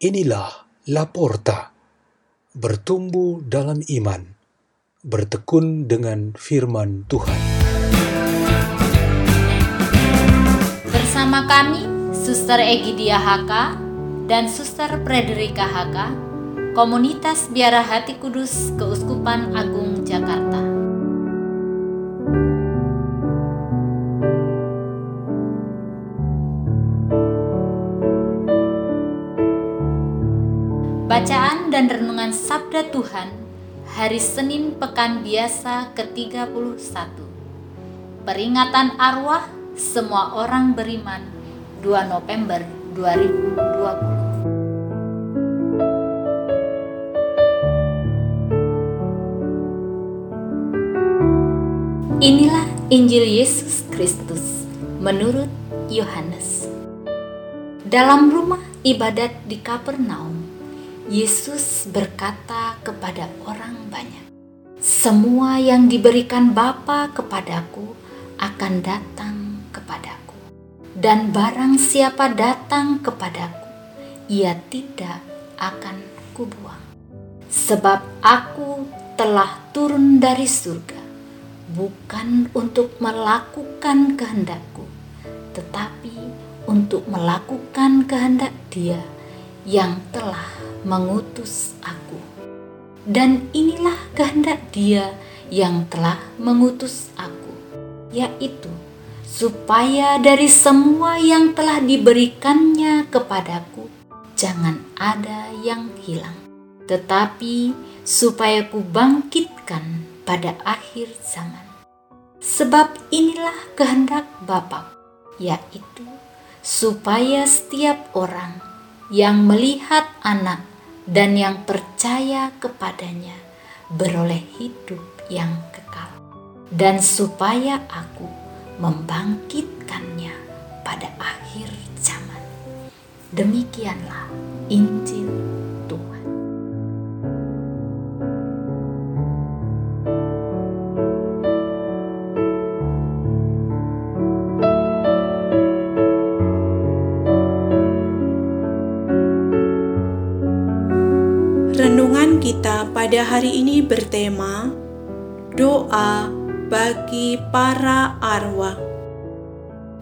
Inilah Laporta, bertumbuh dalam iman, bertekun dengan firman Tuhan. Bersama kami, Suster Egidia HK dan Suster Frederika HK, Komunitas Biara Hati Kudus Keuskupan Agung Jakarta. Bacaan dan Renungan Sabda Tuhan Hari Senin Pekan Biasa ke-31 Peringatan Arwah Semua Orang Beriman 2 November 2020 Inilah Injil Yesus Kristus menurut Yohanes. Dalam rumah ibadat di Kapernaum, Yesus berkata kepada orang banyak, "Semua yang diberikan Bapa kepadaku akan datang kepadaku, dan barang siapa datang kepadaku, ia tidak akan kubuang. Sebab aku telah turun dari surga, bukan untuk melakukan kehendakku, tetapi untuk melakukan kehendak Dia yang telah mengutus aku. Dan inilah kehendak Dia yang telah mengutus aku, yaitu supaya dari semua yang telah diberikannya kepadaku, jangan ada yang hilang, tetapi supaya ku bangkitkan pada akhir zaman. Sebab inilah kehendak Bapa, yaitu supaya setiap orang yang melihat anak dan yang percaya kepadanya beroleh hidup yang kekal, dan supaya aku membangkitkannya pada akhir zaman. Demikianlah Injil pada hari ini bertema Doa bagi para arwah.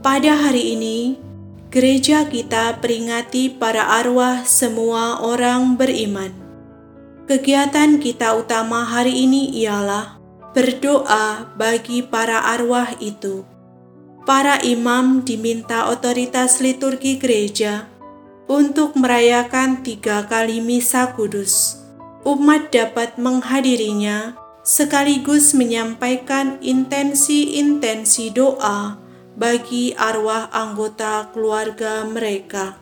Pada hari ini, gereja kita peringati para arwah semua orang beriman. Kegiatan kita utama hari ini ialah berdoa bagi para arwah itu. Para imam diminta otoritas liturgi gereja untuk merayakan tiga kali misa kudus. Umat dapat menghadirinya sekaligus menyampaikan intensi-intensi doa bagi arwah anggota keluarga mereka.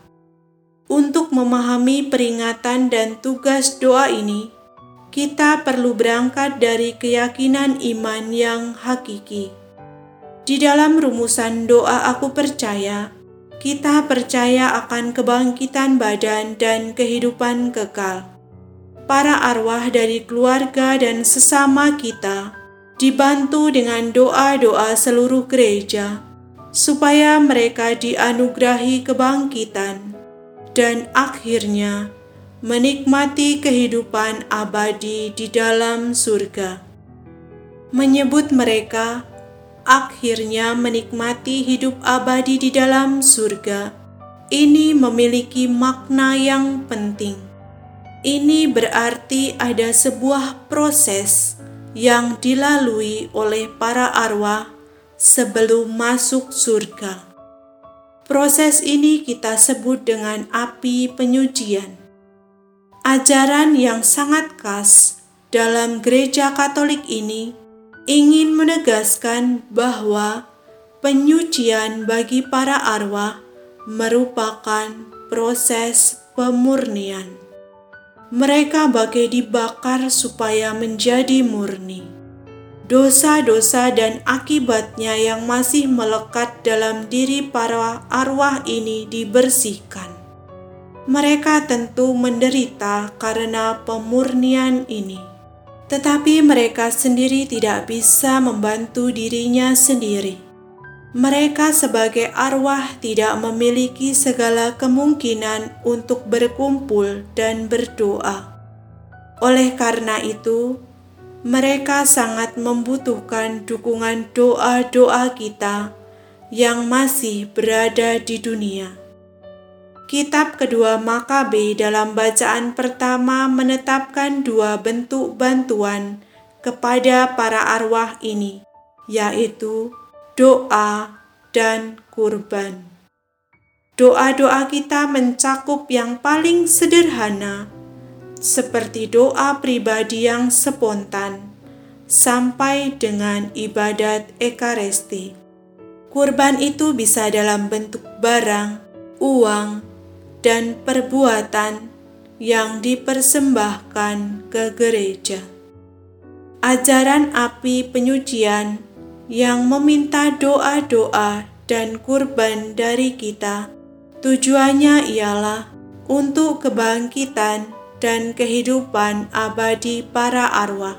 Untuk memahami peringatan dan tugas doa ini, kita perlu berangkat dari keyakinan iman yang hakiki. Di dalam rumusan doa "Aku Percaya", kita percaya akan kebangkitan badan dan kehidupan kekal. Para arwah dari keluarga dan sesama kita dibantu dengan doa-doa seluruh gereja, supaya mereka dianugerahi kebangkitan dan akhirnya menikmati kehidupan abadi di dalam surga. Menyebut mereka akhirnya menikmati hidup abadi di dalam surga. Ini memiliki makna yang penting. Ini berarti ada sebuah proses yang dilalui oleh para arwah sebelum masuk surga. Proses ini kita sebut dengan api penyucian. Ajaran yang sangat khas dalam gereja Katolik ini ingin menegaskan bahwa penyucian bagi para arwah merupakan proses pemurnian. Mereka bagai dibakar supaya menjadi murni. Dosa-dosa dan akibatnya yang masih melekat dalam diri para arwah ini dibersihkan. Mereka tentu menderita karena pemurnian ini tetapi mereka sendiri tidak bisa membantu dirinya sendiri. Mereka sebagai arwah tidak memiliki segala kemungkinan untuk berkumpul dan berdoa. Oleh karena itu, mereka sangat membutuhkan dukungan doa-doa kita yang masih berada di dunia. Kitab kedua Makabe dalam bacaan pertama menetapkan dua bentuk bantuan kepada para arwah ini, yaitu doa dan kurban. Doa-doa kita mencakup yang paling sederhana, seperti doa pribadi yang spontan, sampai dengan ibadat Ekaristi. Kurban itu bisa dalam bentuk barang, uang, dan perbuatan yang dipersembahkan ke gereja. Ajaran api penyucian yang meminta doa-doa dan kurban dari kita, tujuannya ialah untuk kebangkitan dan kehidupan abadi para arwah.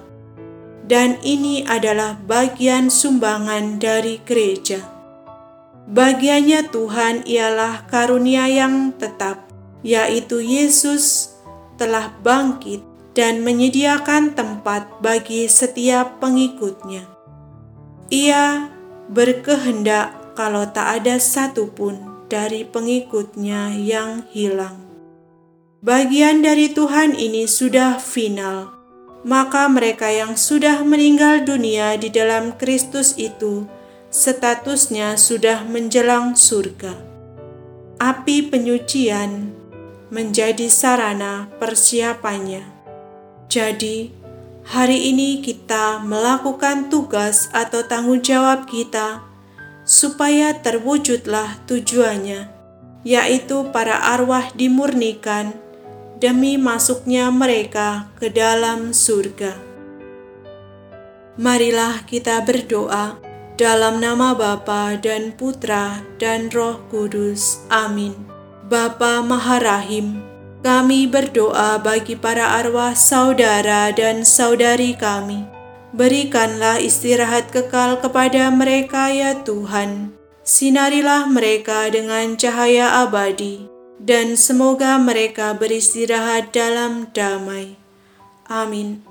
Dan ini adalah bagian sumbangan dari gereja. Bagiannya Tuhan ialah karunia yang tetap, yaitu Yesus telah bangkit dan menyediakan tempat bagi setiap pengikutnya. Ia berkehendak kalau tak ada satupun dari pengikutnya yang hilang. Bagian dari Tuhan ini sudah final, maka mereka yang sudah meninggal dunia di dalam Kristus itu statusnya sudah menjelang surga. Api penyucian menjadi sarana persiapannya. Jadi, hari ini kita melakukan tugas atau tanggung jawab kita supaya terwujudlah tujuannya, yaitu para arwah dimurnikan demi masuknya mereka ke dalam surga. Marilah kita berdoa dalam nama Bapa dan Putra dan Roh Kudus. Amin. Bapa Maharahim, kami berdoa bagi para arwah saudara dan saudari kami. Berikanlah istirahat kekal kepada mereka ya Tuhan. Sinarilah mereka dengan cahaya abadi, dan semoga mereka beristirahat dalam damai. Amin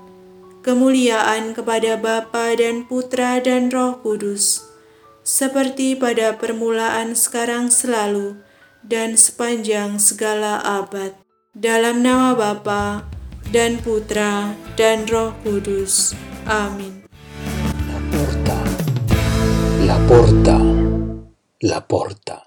kemuliaan kepada Bapa dan Putra dan Roh Kudus, seperti pada permulaan sekarang selalu, dan sepanjang segala abad. Dalam nama Bapa dan Putra dan Roh Kudus. Amin. La porta, la porta, la porta.